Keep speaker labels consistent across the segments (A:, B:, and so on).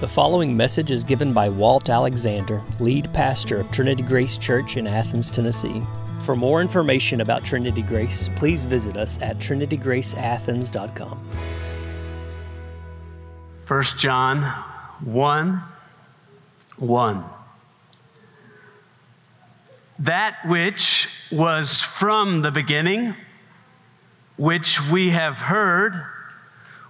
A: The following message is given by Walt Alexander, lead pastor of Trinity Grace Church in Athens, Tennessee. For more information about Trinity Grace, please visit us at trinitygraceathens.com.
B: 1 John 1 1. That which was from the beginning, which we have heard,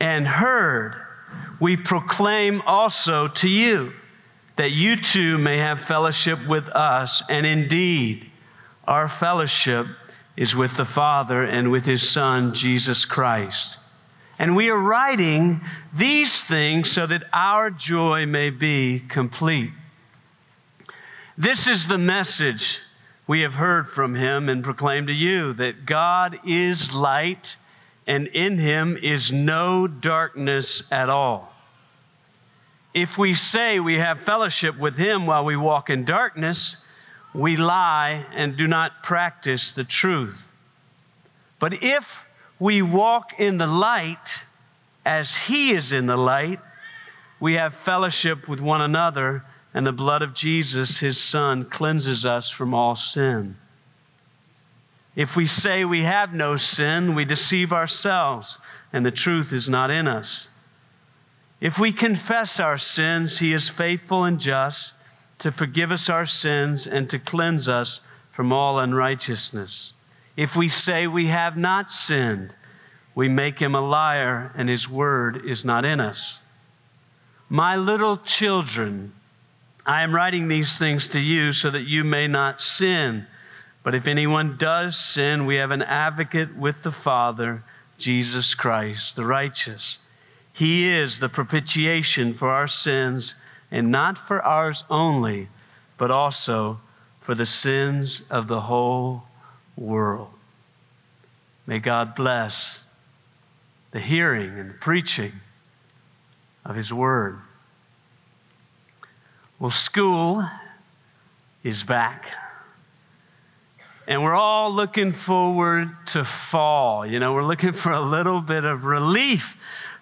B: and heard, we proclaim also to you, that you too may have fellowship with us. And indeed, our fellowship is with the Father and with His Son, Jesus Christ. And we are writing these things so that our joy may be complete. This is the message we have heard from Him and proclaimed to you that God is light and in him is no darkness at all. If we say we have fellowship with him while we walk in darkness, we lie and do not practice the truth. But if we walk in the light as he is in the light, we have fellowship with one another, and the blood of Jesus, his son, cleanses us from all sin. If we say we have no sin, we deceive ourselves, and the truth is not in us. If we confess our sins, He is faithful and just to forgive us our sins and to cleanse us from all unrighteousness. If we say we have not sinned, we make Him a liar, and His word is not in us. My little children, I am writing these things to you so that you may not sin. But if anyone does sin, we have an advocate with the Father, Jesus Christ, the righteous. He is the propitiation for our sins, and not for ours only, but also for the sins of the whole world. May God bless the hearing and the preaching of His Word. Well, school is back. And we're all looking forward to fall. You know, we're looking for a little bit of relief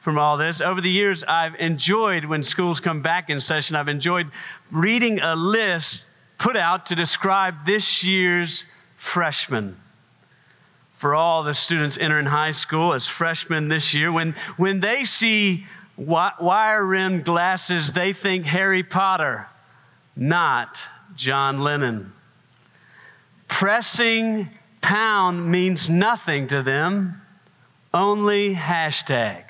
B: from all this. Over the years, I've enjoyed when schools come back in session, I've enjoyed reading a list put out to describe this year's freshmen. For all the students entering high school as freshmen this year, when, when they see wire rimmed glasses, they think Harry Potter, not John Lennon. Pressing pound means nothing to them, only hashtag.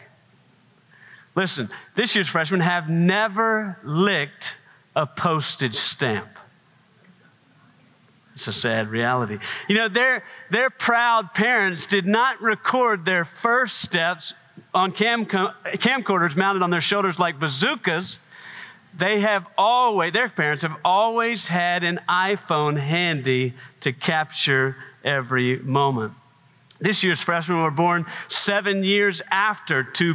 B: Listen, this year's freshmen have never licked a postage stamp. It's a sad reality. You know, their, their proud parents did not record their first steps on cam, camcorders mounted on their shoulders like bazookas they have always, their parents have always had an iPhone handy to capture every moment. This year's freshmen were born seven years after two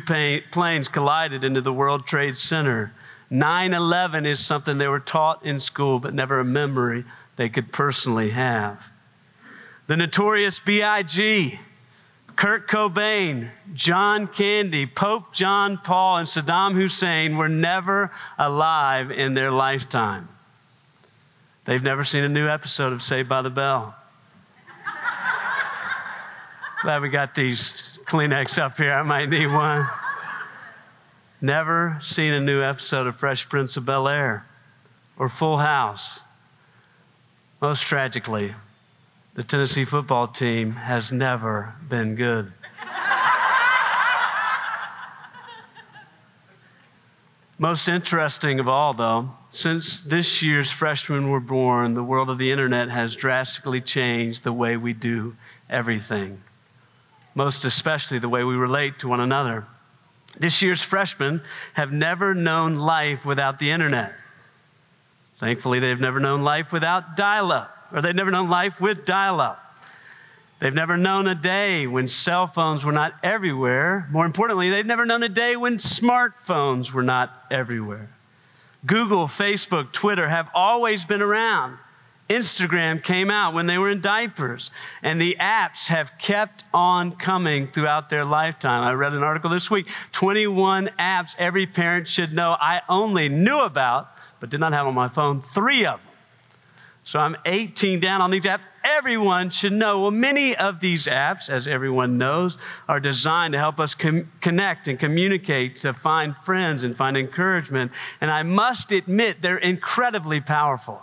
B: planes collided into the World Trade Center. 9 11 is something they were taught in school, but never a memory they could personally have. The notorious B.I.G., Kurt Cobain, John Candy, Pope John Paul, and Saddam Hussein were never alive in their lifetime. They've never seen a new episode of Saved by the Bell. Glad we got these Kleenex up here. I might need one. Never seen a new episode of Fresh Prince of Bel Air or Full House. Most tragically, the Tennessee football team has never been good. Most interesting of all, though, since this year's freshmen were born, the world of the internet has drastically changed the way we do everything, most especially the way we relate to one another. This year's freshmen have never known life without the internet. Thankfully, they've never known life without dial up, or they've never known life with dial up. They've never known a day when cell phones were not everywhere. More importantly, they've never known a day when smartphones were not everywhere. Google, Facebook, Twitter have always been around. Instagram came out when they were in diapers, and the apps have kept on coming throughout their lifetime. I read an article this week 21 apps every parent should know. I only knew about, but did not have on my phone, three of them. So I'm 18 down on these apps. Everyone should know. Well, many of these apps, as everyone knows, are designed to help us com- connect and communicate, to find friends and find encouragement. And I must admit, they're incredibly powerful.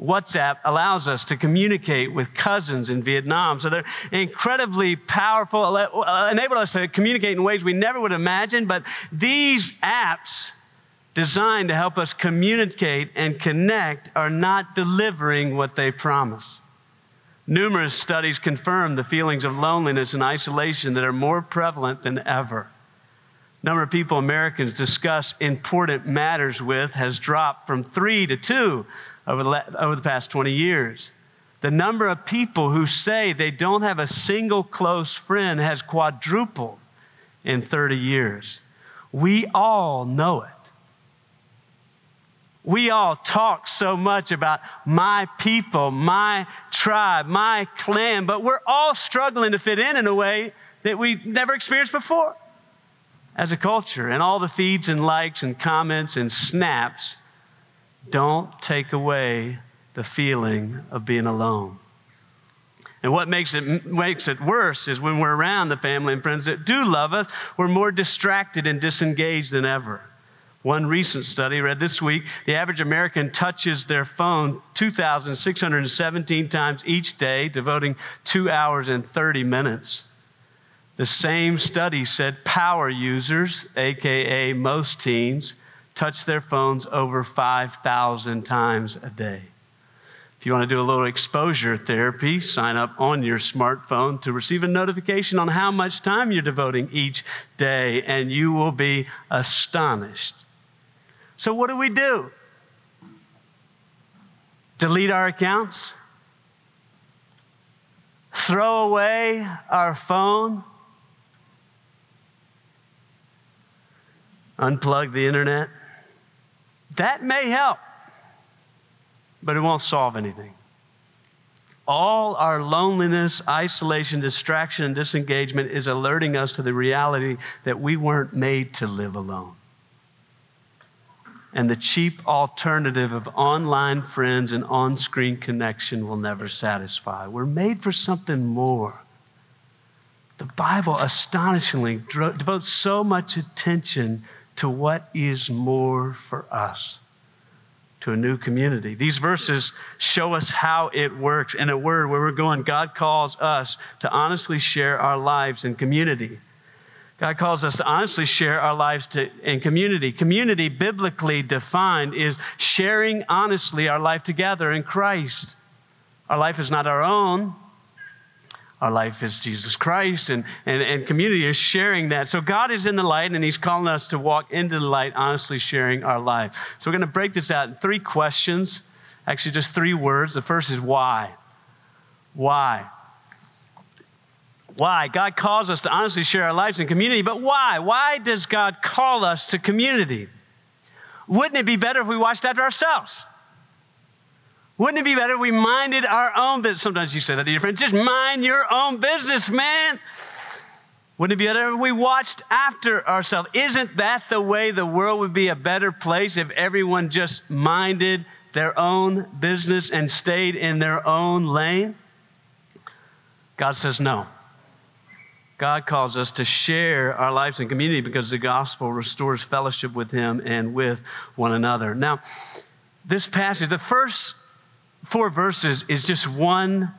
B: WhatsApp allows us to communicate with cousins in Vietnam. So they're incredibly powerful, uh, enable us to communicate in ways we never would imagine. But these apps designed to help us communicate and connect are not delivering what they promise. Numerous studies confirm the feelings of loneliness and isolation that are more prevalent than ever. The number of people Americans discuss important matters with has dropped from three to two over the, over the past 20 years. The number of people who say they don't have a single close friend has quadrupled in 30 years. We all know it. We all talk so much about my people, my tribe, my clan, but we're all struggling to fit in in a way that we never experienced before as a culture. And all the feeds and likes and comments and snaps don't take away the feeling of being alone. And what makes it, makes it worse is when we're around the family and friends that do love us, we're more distracted and disengaged than ever. One recent study read this week the average American touches their phone 2,617 times each day, devoting two hours and 30 minutes. The same study said power users, AKA most teens, touch their phones over 5,000 times a day. If you want to do a little exposure therapy, sign up on your smartphone to receive a notification on how much time you're devoting each day, and you will be astonished. So, what do we do? Delete our accounts? Throw away our phone? Unplug the internet? That may help, but it won't solve anything. All our loneliness, isolation, distraction, and disengagement is alerting us to the reality that we weren't made to live alone. And the cheap alternative of online friends and on screen connection will never satisfy. We're made for something more. The Bible astonishingly devotes so much attention to what is more for us, to a new community. These verses show us how it works. In a word, where we're going, God calls us to honestly share our lives in community. God calls us to honestly share our lives to, in community. Community, biblically defined, is sharing honestly our life together in Christ. Our life is not our own, our life is Jesus Christ, and, and, and community is sharing that. So God is in the light, and He's calling us to walk into the light, honestly sharing our life. So we're going to break this out in three questions, actually, just three words. The first is why. Why? Why? God calls us to honestly share our lives in community, but why? Why does God call us to community? Wouldn't it be better if we watched after ourselves? Wouldn't it be better if we minded our own business? Sometimes you say that to your friends, just mind your own business, man. Wouldn't it be better if we watched after ourselves? Isn't that the way the world would be a better place if everyone just minded their own business and stayed in their own lane? God says no. God calls us to share our lives in community because the gospel restores fellowship with Him and with one another. Now, this passage, the first four verses is just one,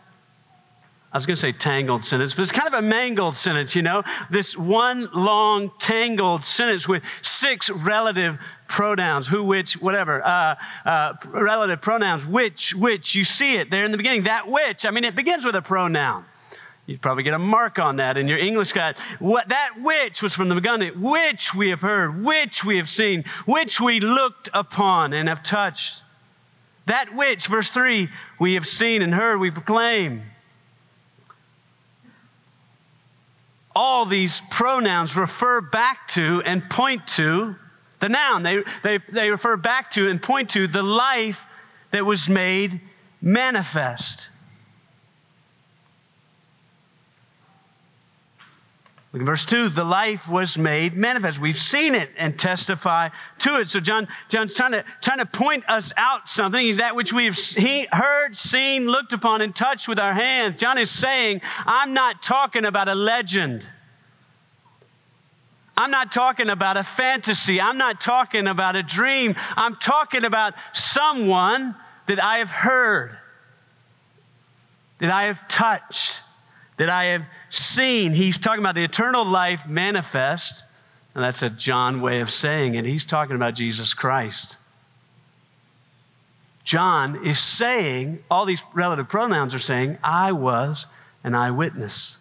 B: I was going to say tangled sentence, but it's kind of a mangled sentence, you know? This one long tangled sentence with six relative pronouns who, which, whatever, uh, uh, relative pronouns, which, which. You see it there in the beginning. That which, I mean, it begins with a pronoun. You'd probably get a mark on that in your English guide. What, that which was from the beginning, which we have heard, which we have seen, which we looked upon and have touched. That which, verse 3, we have seen and heard, we proclaim. All these pronouns refer back to and point to the noun. They, they, they refer back to and point to the life that was made manifest. Look at verse 2. The life was made manifest. We've seen it and testify to it. So John, John's trying to, trying to point us out something. He's that which we have heard, seen, looked upon, and touched with our hands. John is saying, I'm not talking about a legend. I'm not talking about a fantasy. I'm not talking about a dream. I'm talking about someone that I have heard, that I have touched that I have seen. He's talking about the eternal life manifest, and that's a John way of saying it. He's talking about Jesus Christ. John is saying, all these relative pronouns are saying, I was an eyewitness.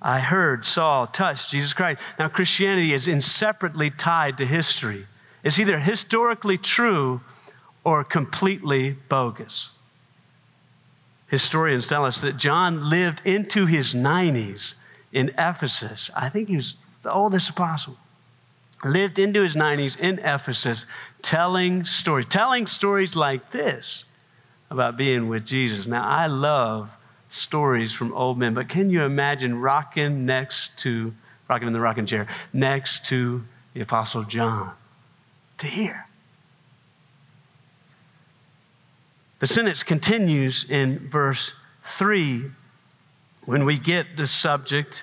B: I heard, saw, touched Jesus Christ. Now, Christianity is inseparably tied to history. It's either historically true or completely bogus historians tell us that John lived into his 90s in Ephesus. I think he was the oldest apostle. Lived into his 90s in Ephesus, telling stories, telling stories like this about being with Jesus. Now, I love stories from old men, but can you imagine rocking next to, rocking in the rocking chair, next to the Apostle John to hear? The sentence continues in verse 3 when we get the subject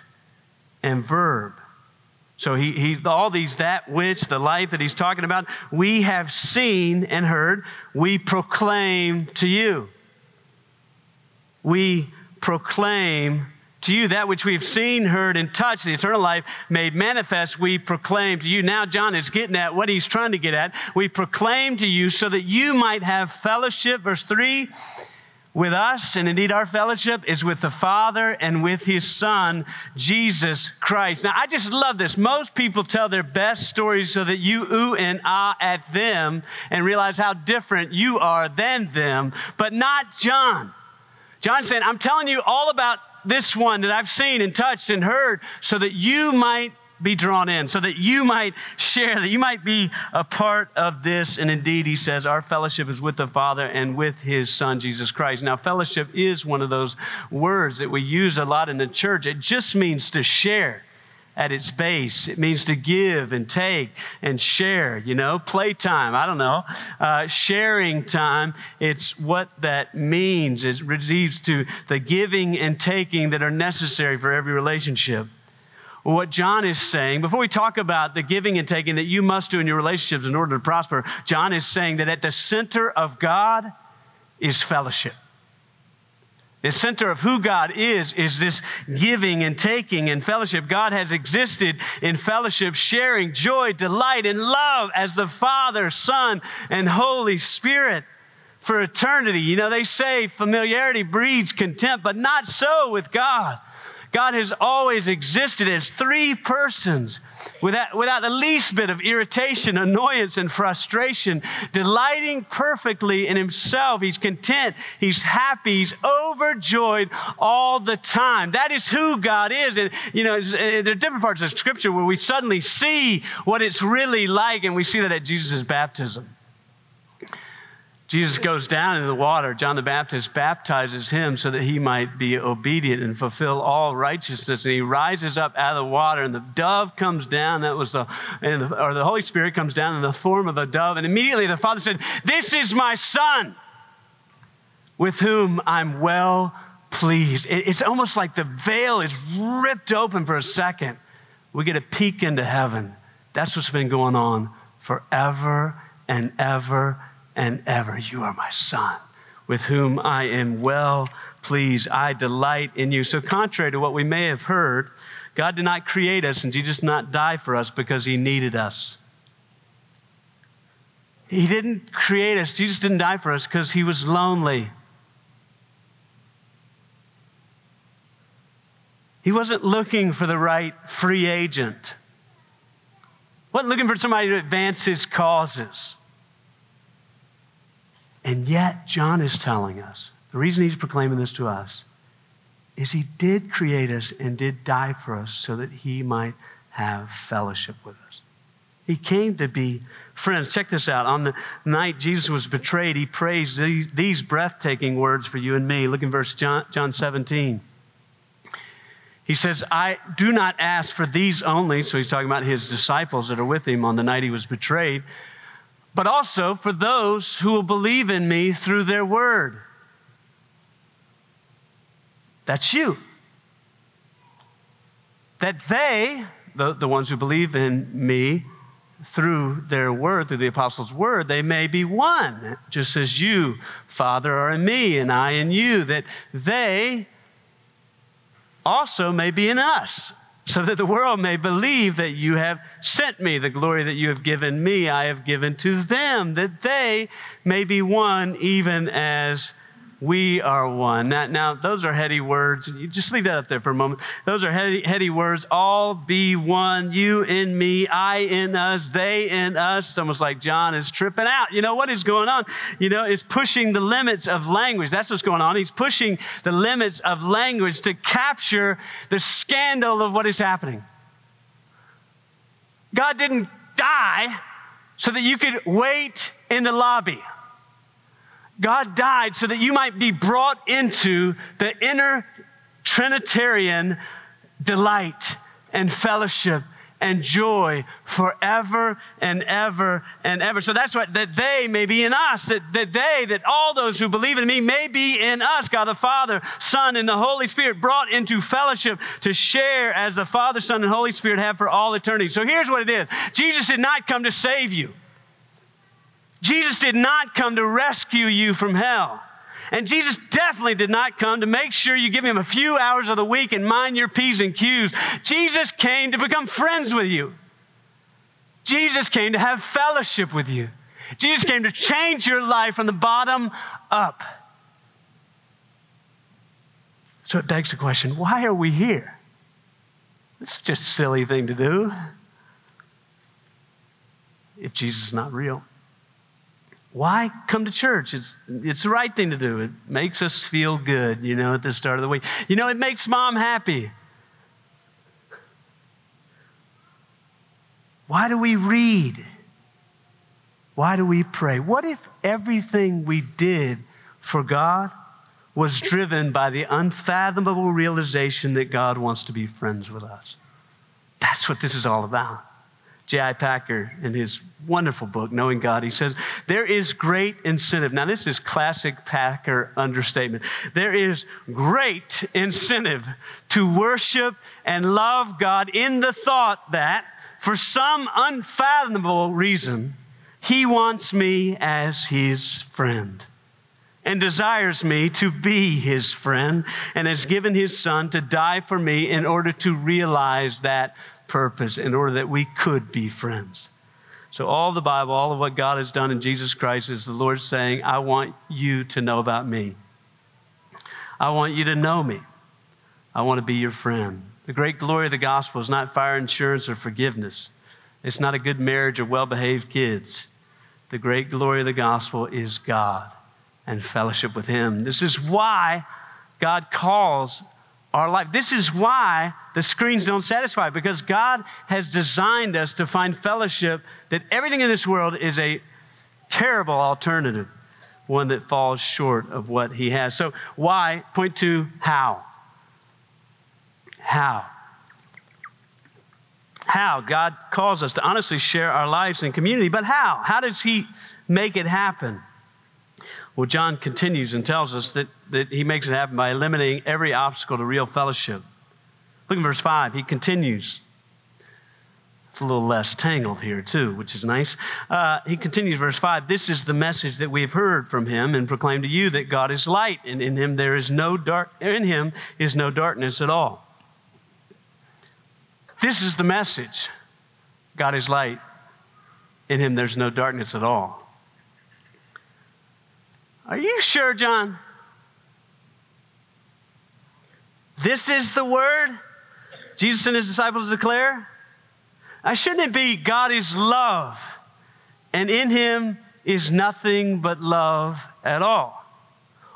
B: and verb. So he, he all these that which the life that he's talking about, we have seen and heard, we proclaim to you. We proclaim to you that which we've seen, heard, and touched, the eternal life made manifest, we proclaim to you. Now, John is getting at what he's trying to get at. We proclaim to you so that you might have fellowship, verse 3, with us, and indeed our fellowship is with the Father and with his Son, Jesus Christ. Now, I just love this. Most people tell their best stories so that you ooh and ah at them and realize how different you are than them, but not John. John said, I'm telling you all about this one that I've seen and touched and heard so that you might be drawn in, so that you might share, that you might be a part of this. And indeed, he says, our fellowship is with the Father and with his Son, Jesus Christ. Now, fellowship is one of those words that we use a lot in the church. It just means to share at its base. It means to give and take and share, you know, playtime, I don't know, uh, sharing time. It's what that means. It leads to the giving and taking that are necessary for every relationship. what John is saying, before we talk about the giving and taking that you must do in your relationships in order to prosper, John is saying that at the center of God is fellowship. The center of who God is, is this giving and taking and fellowship. God has existed in fellowship, sharing joy, delight, and love as the Father, Son, and Holy Spirit for eternity. You know, they say familiarity breeds contempt, but not so with God. God has always existed as three persons without, without the least bit of irritation, annoyance, and frustration, delighting perfectly in Himself. He's content, He's happy, He's overjoyed all the time. That is who God is. And, you know, eh, there are different parts of Scripture where we suddenly see what it's really like, and we see that at Jesus' baptism. Jesus goes down into the water. John the Baptist baptizes him so that he might be obedient and fulfill all righteousness. And he rises up out of the water, and the dove comes down. That was the, or the Holy Spirit comes down in the form of a dove. And immediately the Father said, This is my Son, with whom I'm well pleased. It's almost like the veil is ripped open for a second. We get a peek into heaven. That's what's been going on forever and ever and ever. You are my son, with whom I am well pleased. I delight in you. So, contrary to what we may have heard, God did not create us and Jesus did not die for us because he needed us. He didn't create us, Jesus didn't die for us because he was lonely. He wasn't looking for the right free agent. Wasn't looking for somebody to advance his causes. And yet, John is telling us the reason he's proclaiming this to us is he did create us and did die for us so that he might have fellowship with us. He came to be friends. Check this out. On the night Jesus was betrayed, he prays these, these breathtaking words for you and me. Look in verse John, John 17. He says, I do not ask for these only. So he's talking about his disciples that are with him on the night he was betrayed, but also for those who will believe in me through their word. That's you. That they, the, the ones who believe in me through their word, through the apostles' word, they may be one, just as you, Father, are in me, and I in you, that they also may be in us, so that the world may believe that you have sent me. The glory that you have given me, I have given to them, that they may be one, even as we are one. Now, now, those are heady words. You just leave that up there for a moment. Those are heady, heady words. All be one. You in me, I in us, they in us. It's almost like John is tripping out. You know what is going on? You know, it's pushing the limits of language. That's what's going on. He's pushing the limits of language to capture the scandal of what is happening. God didn't die so that you could wait in the lobby. God died so that you might be brought into the inner Trinitarian delight and fellowship and joy forever and ever and ever. So that's what, that they may be in us, that, that they, that all those who believe in me may be in us. God the Father, Son, and the Holy Spirit brought into fellowship to share as the Father, Son, and Holy Spirit have for all eternity. So here's what it is Jesus did not come to save you. Jesus did not come to rescue you from hell. And Jesus definitely did not come to make sure you give him a few hours of the week and mind your P's and Q's. Jesus came to become friends with you. Jesus came to have fellowship with you. Jesus came to change your life from the bottom up. So it begs the question why are we here? It's just a silly thing to do if Jesus is not real. Why come to church? It's, it's the right thing to do. It makes us feel good, you know, at the start of the week. You know, it makes mom happy. Why do we read? Why do we pray? What if everything we did for God was driven by the unfathomable realization that God wants to be friends with us? That's what this is all about. J.I. Packer, in his wonderful book, Knowing God, he says, There is great incentive. Now, this is classic Packer understatement. There is great incentive to worship and love God in the thought that, for some unfathomable reason, he wants me as his friend and desires me to be his friend and has given his son to die for me in order to realize that purpose in order that we could be friends. So, all the Bible, all of what God has done in Jesus Christ is the Lord saying, I want you to know about me. I want you to know me. I want to be your friend. The great glory of the gospel is not fire insurance or forgiveness, it's not a good marriage or well behaved kids. The great glory of the gospel is God and fellowship with Him. This is why God calls our life. This is why the screens don't satisfy, because God has designed us to find fellowship that everything in this world is a terrible alternative, one that falls short of what He has. So, why? Point to how. How? How? God calls us to honestly share our lives in community, but how? How does He make it happen? Well, John continues and tells us that, that he makes it happen by eliminating every obstacle to real fellowship. Look at verse 5. He continues. It's a little less tangled here, too, which is nice. Uh, he continues, verse 5 This is the message that we have heard from him and proclaim to you that God is light, and in him there is no dark, in him is no darkness at all. This is the message God is light, in him there's no darkness at all. Are you sure, John? This is the word? Jesus and his disciples declare? Now, shouldn't it be God is love, and in him is nothing but love at all?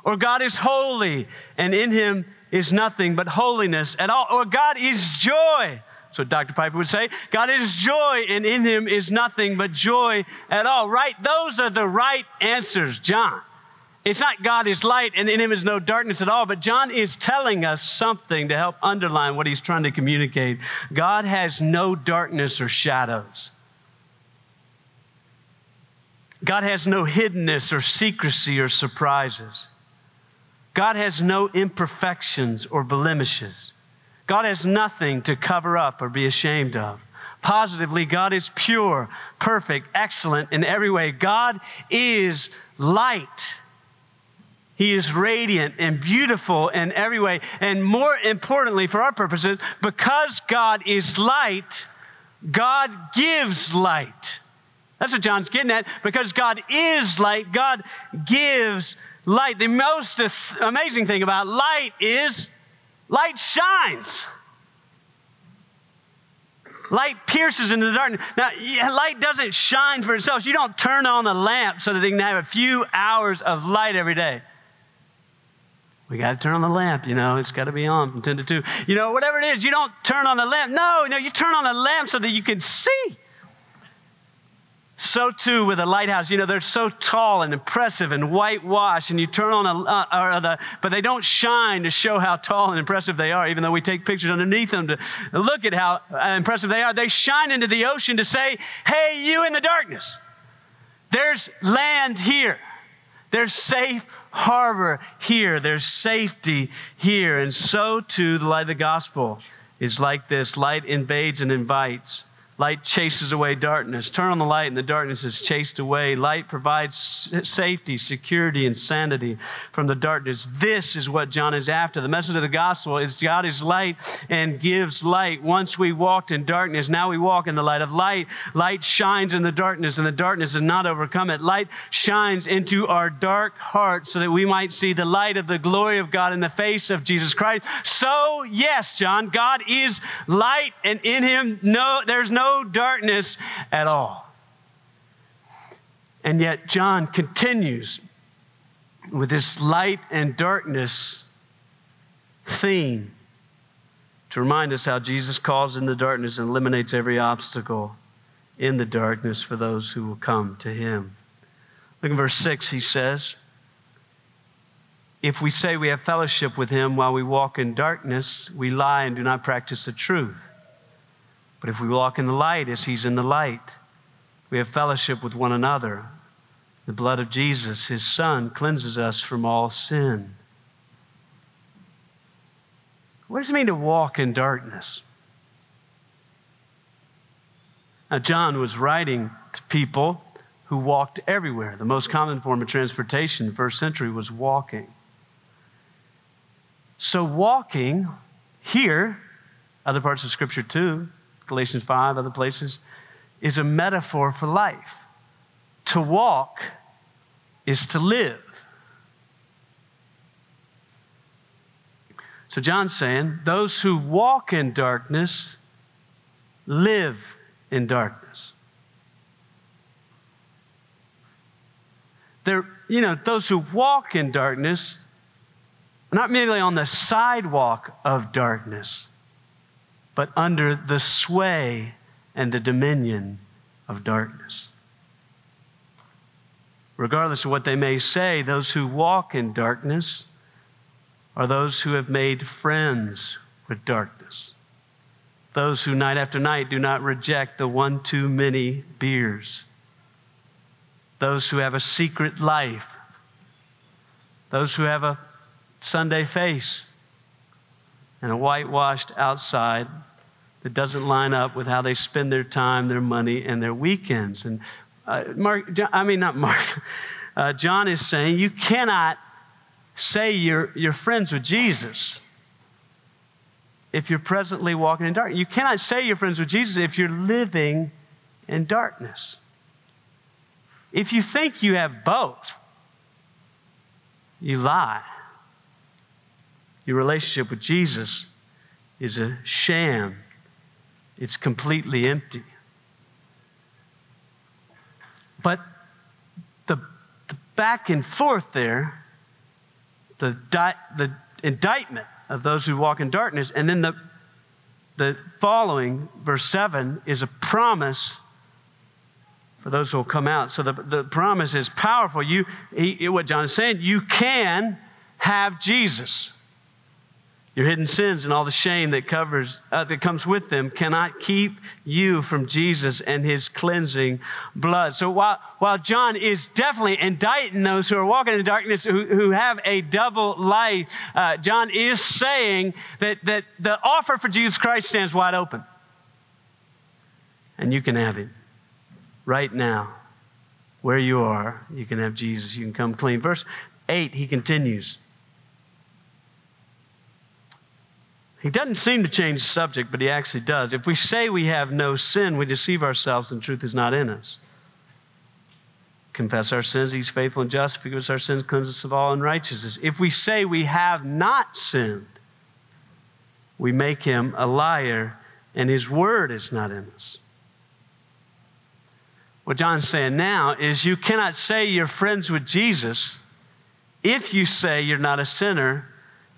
B: Or God is holy, and in him is nothing but holiness at all? Or God is joy. So Dr. Piper would say, God is joy, and in him is nothing but joy at all. Right? Those are the right answers, John. It's not God is light and in him is no darkness at all, but John is telling us something to help underline what he's trying to communicate. God has no darkness or shadows. God has no hiddenness or secrecy or surprises. God has no imperfections or blemishes. God has nothing to cover up or be ashamed of. Positively, God is pure, perfect, excellent in every way. God is light. He is radiant and beautiful in every way. And more importantly, for our purposes, because God is light, God gives light. That's what John's getting at. Because God is light, God gives light. The most amazing thing about light is light shines. Light pierces into the darkness. Now, light doesn't shine for itself. You don't turn on a lamp so that it can have a few hours of light every day. We got to turn on the lamp, you know, it's got to be on from 10 to 2. You know, whatever it is, you don't turn on the lamp. No, no, you turn on the lamp so that you can see. So too with a lighthouse, you know, they're so tall and impressive and whitewashed, and you turn on a, uh, the, but they don't shine to show how tall and impressive they are, even though we take pictures underneath them to look at how uh, impressive they are. They shine into the ocean to say, hey, you in the darkness, there's land here. There's safe harbor here. There's safety here. And so too, the light of the gospel is like this light invades and invites. Light chases away darkness. Turn on the light, and the darkness is chased away. Light provides safety, security, and sanity from the darkness. This is what John is after. The message of the gospel is God is light and gives light. Once we walked in darkness, now we walk in the light of light. Light shines in the darkness, and the darkness does not overcome it. Light shines into our dark hearts so that we might see the light of the glory of God in the face of Jesus Christ. So, yes, John, God is light, and in him no there's no darkness at all. And yet, John continues with this light and darkness theme to remind us how Jesus calls in the darkness and eliminates every obstacle in the darkness for those who will come to him. Look in verse 6, he says, If we say we have fellowship with him while we walk in darkness, we lie and do not practice the truth. But if we walk in the light as He's in the light, we have fellowship with one another. The blood of Jesus, His Son, cleanses us from all sin. What does it mean to walk in darkness? Now, John was writing to people who walked everywhere. The most common form of transportation in the first century was walking. So, walking here, other parts of Scripture too, Galatians 5, other places, is a metaphor for life. To walk is to live. So John's saying, those who walk in darkness live in darkness. They're, you know, those who walk in darkness not merely on the sidewalk of darkness, but under the sway and the dominion of darkness. Regardless of what they may say, those who walk in darkness are those who have made friends with darkness. Those who night after night do not reject the one too many beers. Those who have a secret life. Those who have a Sunday face and a whitewashed outside that doesn't line up with how they spend their time, their money, and their weekends. And uh, Mark, I mean, not Mark, uh, John is saying you cannot say you're, you're friends with Jesus if you're presently walking in darkness. You cannot say you're friends with Jesus if you're living in darkness. If you think you have both, you lie. Your relationship with Jesus is a sham, it's completely empty. But the, the back and forth there, the, di- the indictment of those who walk in darkness, and then the, the following, verse 7, is a promise for those who will come out. So the, the promise is powerful. You, he, what John is saying, you can have Jesus. Your hidden sins and all the shame that covers uh, that comes with them cannot keep you from Jesus and his cleansing blood. So while, while John is definitely indicting those who are walking in darkness who, who have a double life, uh, John is saying that, that the offer for Jesus Christ stands wide open. And you can have it right now. Where you are, you can have Jesus. You can come clean. Verse 8, he continues. He doesn't seem to change the subject, but he actually does. If we say we have no sin, we deceive ourselves and truth is not in us. Confess our sins, he's faithful and just, forgive us our sins, cleanse us of all unrighteousness. If we say we have not sinned, we make him a liar, and his word is not in us. What John's saying now is you cannot say you're friends with Jesus if you say you're not a sinner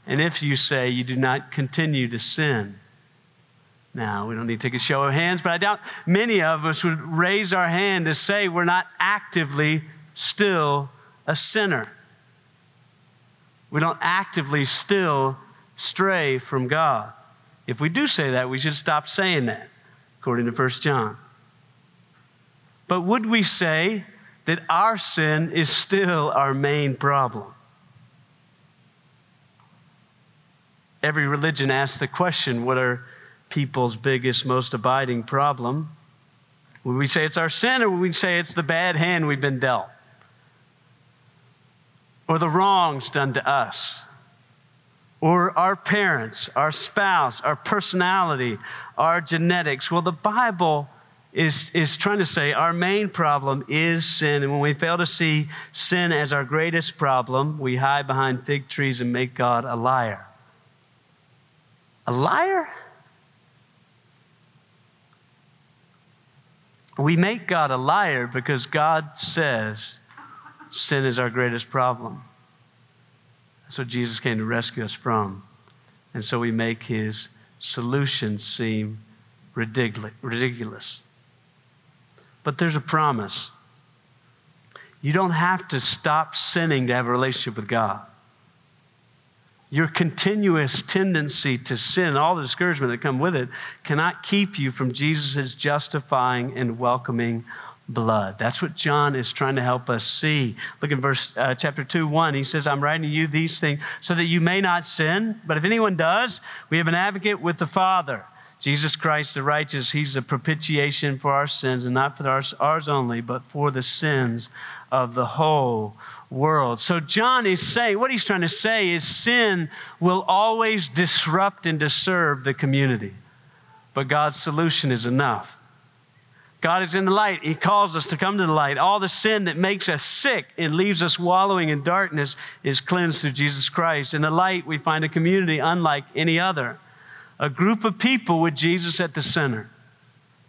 B: and if you say you do not continue to sin. Now, we don't need to take a show of hands, but I doubt many of us would raise our hand to say we're not actively still a sinner. We don't actively still stray from God. If we do say that, we should stop saying that, according to 1 John. But would we say that our sin is still our main problem? Every religion asks the question what are people's biggest, most abiding problem? Would we say it's our sin, or would we say it's the bad hand we've been dealt? Or the wrongs done to us? Or our parents, our spouse, our personality, our genetics? Well, the Bible is, is trying to say our main problem is sin. And when we fail to see sin as our greatest problem, we hide behind fig trees and make God a liar. A liar? We make God a liar because God says sin is our greatest problem. That's what Jesus came to rescue us from. And so we make his solution seem ridiculous. But there's a promise. You don't have to stop sinning to have a relationship with God your continuous tendency to sin, all the discouragement that come with it, cannot keep you from Jesus' justifying and welcoming blood. That's what John is trying to help us see. Look in verse uh, chapter 2, 1. He says, I'm writing to you these things so that you may not sin. But if anyone does, we have an advocate with the Father. Jesus Christ the righteous, he's the propitiation for our sins, and not for ours, ours only, but for the sins of the whole world. So, John is saying, what he's trying to say is sin will always disrupt and disturb the community. But God's solution is enough. God is in the light. He calls us to come to the light. All the sin that makes us sick and leaves us wallowing in darkness is cleansed through Jesus Christ. In the light, we find a community unlike any other, a group of people with Jesus at the center.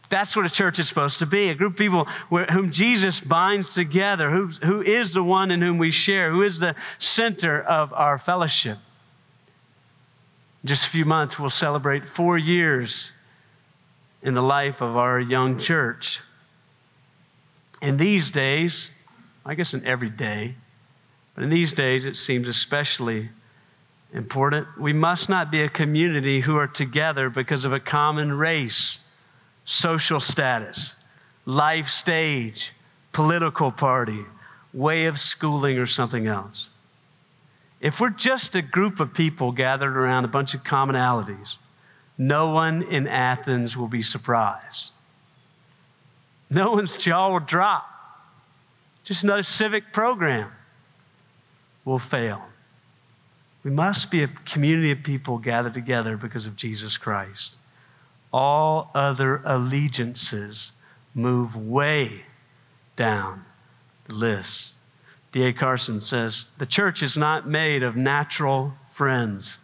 B: That's what a church is supposed to be a group of people where, whom Jesus binds together, who, who is the one in whom we share, who is the center of our fellowship. In just a few months, we'll celebrate four years in the life of our young church. In these days, I guess in every day, but in these days it seems especially important. We must not be a community who are together because of a common race social status, life stage, political party, way of schooling, or something else. If we're just a group of people gathered around a bunch of commonalities, no one in Athens will be surprised. No one's jaw will drop. Just another civic program will fail. We must be a community of people gathered together because of Jesus Christ all other allegiances move way down the list. D.A. Carson says the church is not made of natural friends,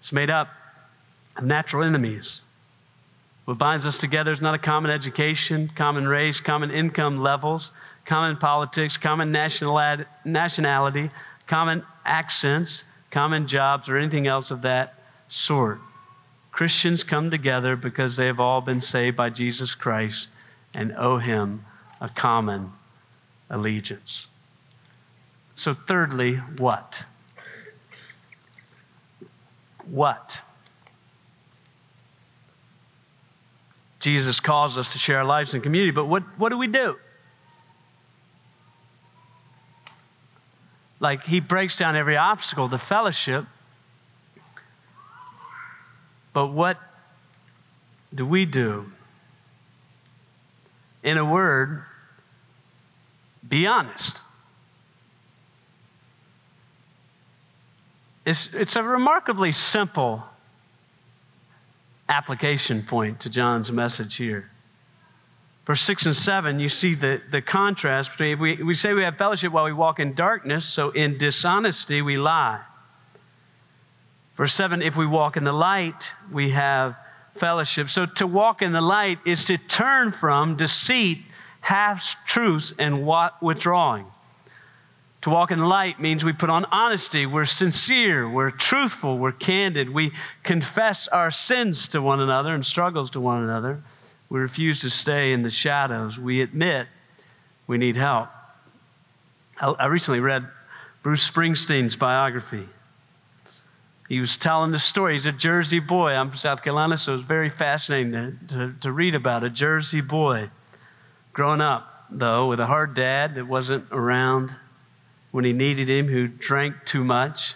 B: it's made up of natural enemies. What binds us together is not a common education, common race, common income levels, common politics, common national nationality, common accents, common jobs, or anything else of that sort. Christians come together because they have all been saved by Jesus Christ and owe him a common allegiance. So, thirdly, what? What? Jesus calls us to share our lives in community, but what, what do we do? Like, he breaks down every obstacle to fellowship. But what do we do? In a word, be honest. It's, it's a remarkably simple application point to John's message here. Verse 6 and 7, you see the, the contrast between, we, we say we have fellowship while we walk in darkness, so in dishonesty we lie. Verse 7, if we walk in the light, we have fellowship. So to walk in the light is to turn from deceit, half truths, and withdrawing. To walk in the light means we put on honesty. We're sincere. We're truthful. We're candid. We confess our sins to one another and struggles to one another. We refuse to stay in the shadows. We admit we need help. I recently read Bruce Springsteen's biography. He was telling the story. He's a Jersey boy. I'm from South Carolina, so it was very fascinating to, to, to read about a Jersey boy. Growing up, though, with a hard dad that wasn't around when he needed him, who drank too much,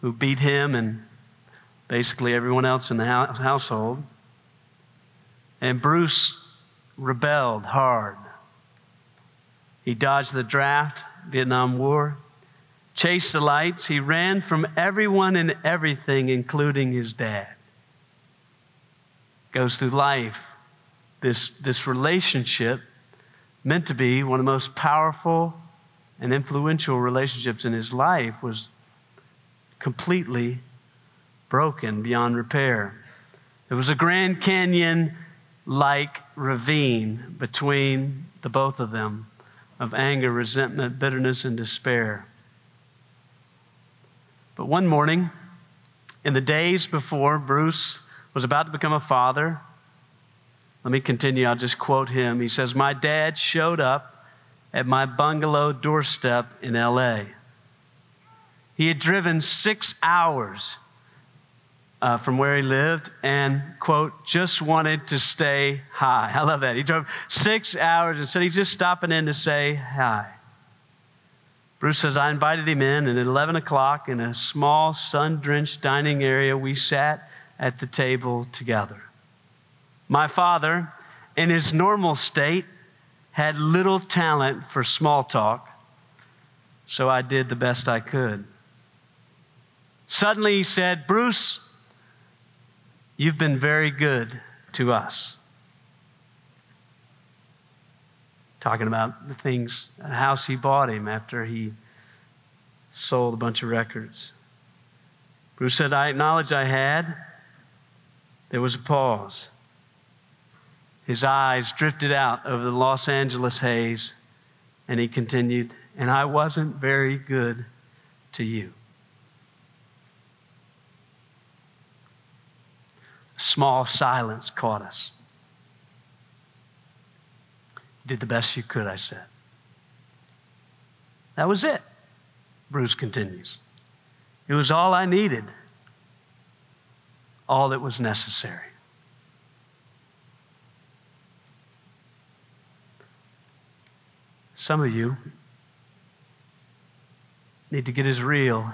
B: who beat him and basically everyone else in the household. And Bruce rebelled hard. He dodged the draft, Vietnam War, chased the lights. He ran from everyone and everything, including his dad. Goes through life, this, this relationship meant to be one of the most powerful and influential relationships in his life was completely broken beyond repair. There was a Grand Canyon like ravine between the both of them of anger, resentment, bitterness, and despair. But one morning, in the days before Bruce was about to become a father, let me continue, I'll just quote him. He says, My dad showed up at my bungalow doorstep in LA. He had driven six hours uh, from where he lived and, quote, just wanted to stay high. I love that. He drove six hours and said he's just stopping in to say hi. Bruce says, I invited him in, and at 11 o'clock in a small sun drenched dining area, we sat at the table together. My father, in his normal state, had little talent for small talk, so I did the best I could. Suddenly he said, Bruce, you've been very good to us. Talking about the things, a house he bought him after he sold a bunch of records. Bruce said, I acknowledge I had. There was a pause. His eyes drifted out over the Los Angeles haze, and he continued, And I wasn't very good to you. A small silence caught us. Did the best you could, I said. That was it, Bruce continues. It was all I needed, all that was necessary. Some of you need to get as real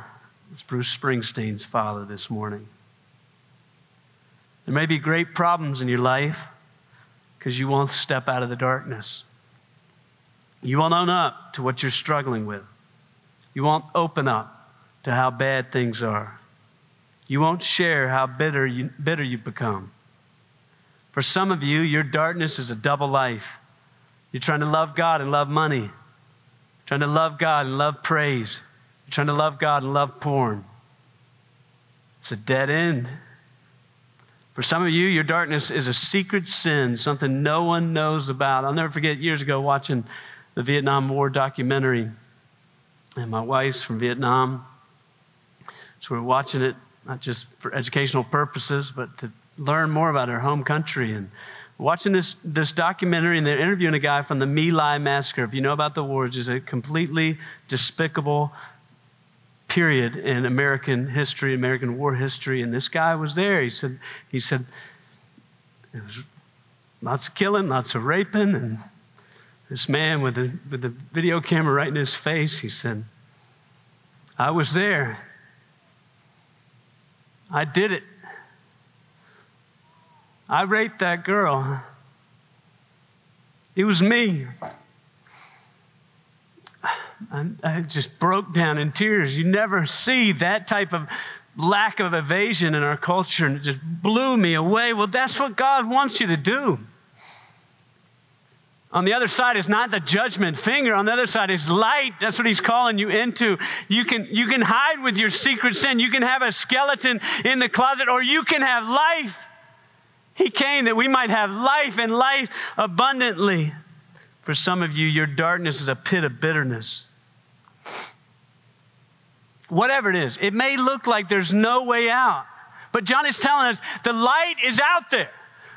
B: as Bruce Springsteen's father this morning. There may be great problems in your life because you won't step out of the darkness. You won't own up to what you're struggling with. You won't open up to how bad things are. You won't share how bitter, you, bitter you've become. For some of you, your darkness is a double life. You're trying to love God and love money. You're trying to love God and love praise. You're trying to love God and love porn. It's a dead end. For some of you, your darkness is a secret sin, something no one knows about. I'll never forget years ago watching the Vietnam War documentary. And my wife's from Vietnam. So we're watching it not just for educational purposes, but to learn more about her home country. And watching this, this documentary, and they're interviewing a guy from the My Lai massacre. If you know about the war, it's just a completely despicable period in American history, American war history. And this guy was there. He said, he said, it was lots of killing, lots of raping, and this man with the, with the video camera right in his face, he said, I was there. I did it. I raped that girl. It was me. I just broke down in tears. You never see that type of lack of evasion in our culture, and it just blew me away. Well, that's what God wants you to do. On the other side is not the judgment finger. On the other side is light. That's what he's calling you into. You can, you can hide with your secret sin. You can have a skeleton in the closet, or you can have life. He came that we might have life and life abundantly. For some of you, your darkness is a pit of bitterness. Whatever it is, it may look like there's no way out. But John is telling us the light is out there.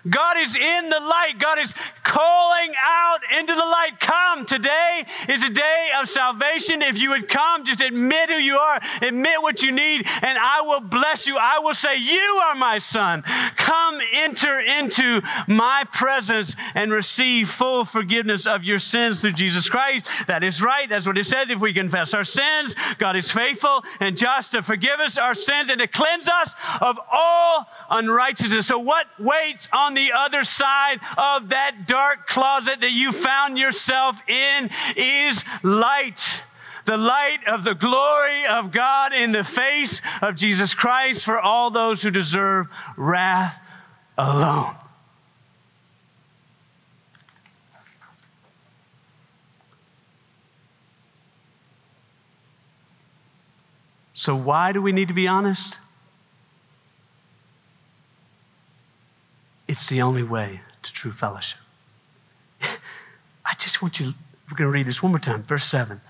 B: God is in the light. God is calling out into the light. Come. Today is a day of salvation. If you would come, just admit who you are, admit what you need, and I will bless you. I will say, You are my son. Come enter into my presence and receive full forgiveness of your sins through Jesus Christ. That is right. That's what it says. If we confess our sins, God is faithful and just to forgive us our sins and to cleanse us of all unrighteousness. So, what waits on the other side of that dark closet that you found yourself in is light the light of the glory of God in the face of Jesus Christ for all those who deserve wrath alone. So, why do we need to be honest? It's the only way to true fellowship. I just want you, we're going to read this one more time, verse 7.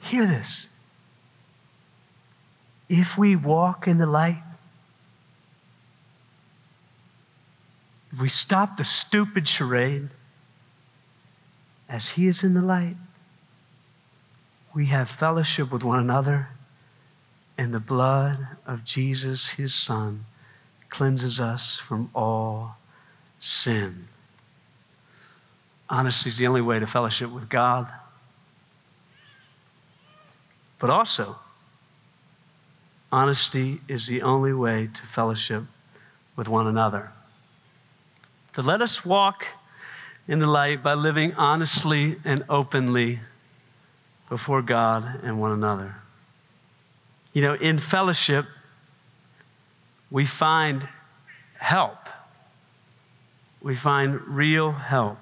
B: Hear this. If we walk in the light, if we stop the stupid charade, as He is in the light, we have fellowship with one another, and the blood of Jesus, His Son, cleanses us from all sin. Honesty is the only way to fellowship with God. But also, honesty is the only way to fellowship with one another. To let us walk in the light by living honestly and openly before God and one another. You know, in fellowship, we find help. We find real help.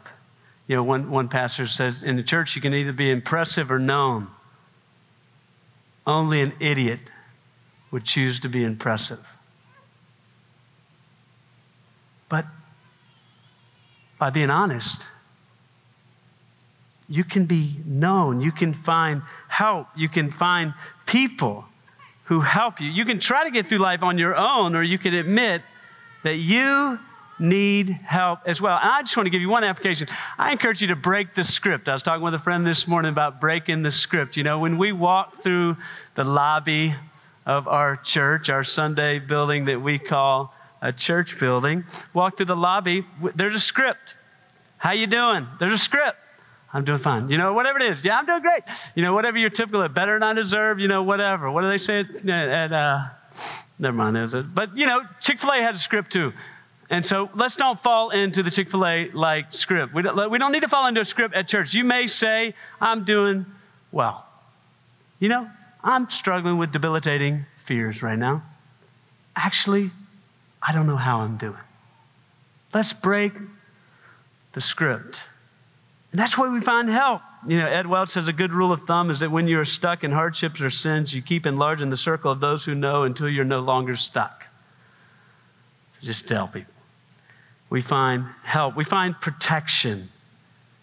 B: You know, one, one pastor says in the church, you can either be impressive or known. Only an idiot would choose to be impressive. But by being honest, you can be known. You can find help. You can find people who help you. You can try to get through life on your own, or you can admit that you need help as well. And I just want to give you one application. I encourage you to break the script. I was talking with a friend this morning about breaking the script. You know, when we walk through the lobby of our church, our Sunday building that we call a church building, walk through the lobby, there's a script. How you doing? There's a script. I'm doing fine. You know, whatever it is. Yeah, I'm doing great. You know, whatever you're typical better than I deserve, you know, whatever. What do they say at, at uh, never mind, is it? But, you know, Chick fil A has a script too. And so let's don't fall into the Chick fil A like script. We don't, we don't need to fall into a script at church. You may say, I'm doing well. You know, I'm struggling with debilitating fears right now. Actually, I don't know how I'm doing. Let's break the script. And that's where we find help. You know, Ed Welch says a good rule of thumb is that when you're stuck in hardships or sins, you keep enlarging the circle of those who know until you're no longer stuck. Just tell people. We find help, we find protection.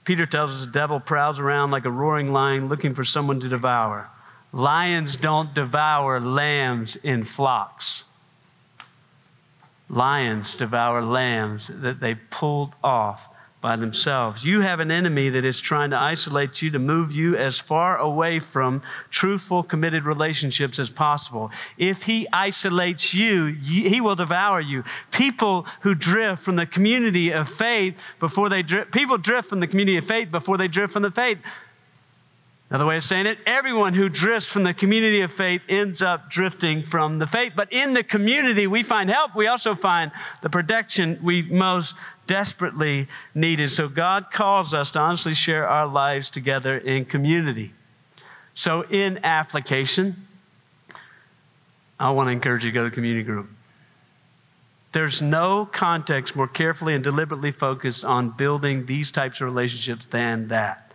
B: Peter tells us the devil prowls around like a roaring lion looking for someone to devour. Lions don't devour lambs in flocks. Lions devour lambs that they pulled off by themselves. You have an enemy that is trying to isolate you, to move you as far away from truthful, committed relationships as possible. If he isolates you, he will devour you. People who drift from the community of faith before they drift, people drift from the community of faith before they drift from the faith. Another way of saying it, everyone who drifts from the community of faith ends up drifting from the faith. But in the community, we find help. We also find the protection we most desperately needed. So God calls us to honestly share our lives together in community. So, in application, I want to encourage you to go to the community group. There's no context more carefully and deliberately focused on building these types of relationships than that.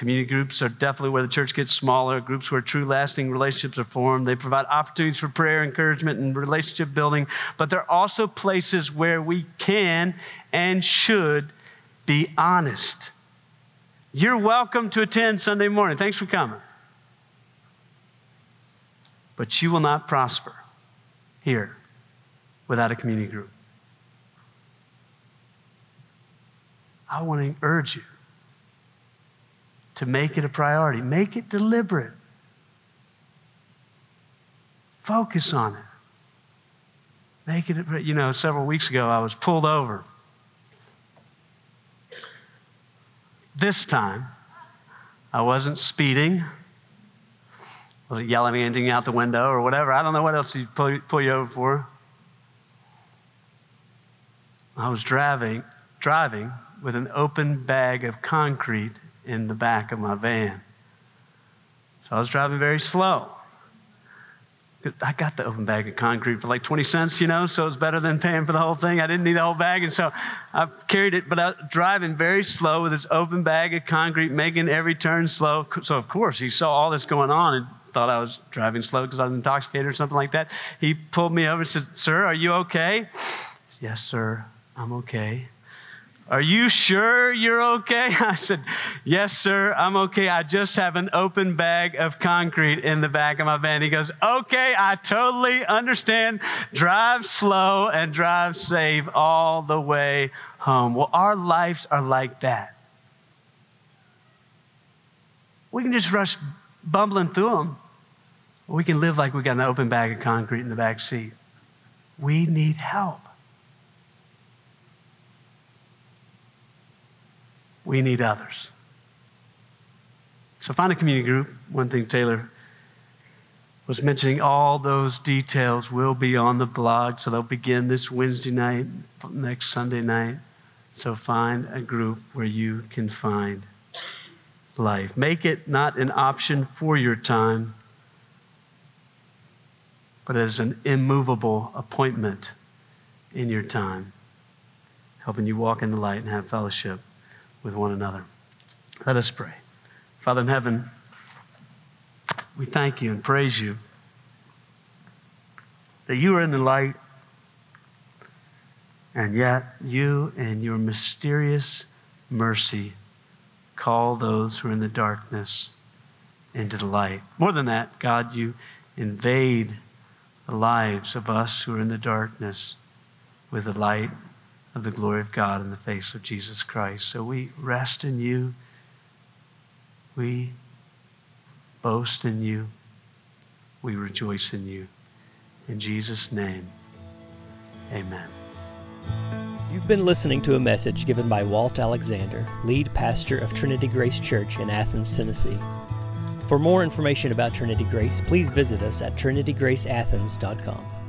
B: Community groups are definitely where the church gets smaller, groups where true lasting relationships are formed. They provide opportunities for prayer, encouragement, and relationship building, but they're also places where we can and should be honest. You're welcome to attend Sunday morning. Thanks for coming. But you will not prosper here without a community group. I want to urge you to make it a priority. Make it deliberate. Focus on it. Make it, you know, several weeks ago I was pulled over. This time, I wasn't speeding, wasn't yelling anything out the window or whatever. I don't know what else you pull, pull you over for. I was driving, driving with an open bag of concrete in the back of my van. So I was driving very slow. I got the open bag of concrete for like 20 cents, you know, so it's better than paying for the whole thing. I didn't need the whole bag, and so I carried it, but I was driving very slow with this open bag of concrete, making every turn slow. So, of course, he saw all this going on and thought I was driving slow because I was intoxicated or something like that. He pulled me over and said, Sir, are you okay? Yes, sir, I'm okay. Are you sure you're okay? I said, Yes, sir, I'm okay. I just have an open bag of concrete in the back of my van. He goes, Okay, I totally understand. Drive slow and drive safe all the way home. Well, our lives are like that. We can just rush bumbling through them. We can live like we got an open bag of concrete in the back seat. We need help. We need others. So find a community group. One thing Taylor was mentioning, all those details will be on the blog. So they'll begin this Wednesday night, next Sunday night. So find a group where you can find life. Make it not an option for your time, but as an immovable appointment in your time, helping you walk in the light and have fellowship with one another. Let us pray. Father in heaven, we thank you and praise you that you are in the light, and yet you and your mysterious mercy call those who are in the darkness into the light. More than that, God, you invade the lives of us who are in the darkness with the light of the glory of God in the face of Jesus Christ. So we rest in you. We boast in you. We rejoice in you. In Jesus' name, amen.
A: You've been listening to a message given by Walt Alexander, lead pastor of Trinity Grace Church in Athens, Tennessee. For more information about Trinity Grace, please visit us at trinitygraceathens.com.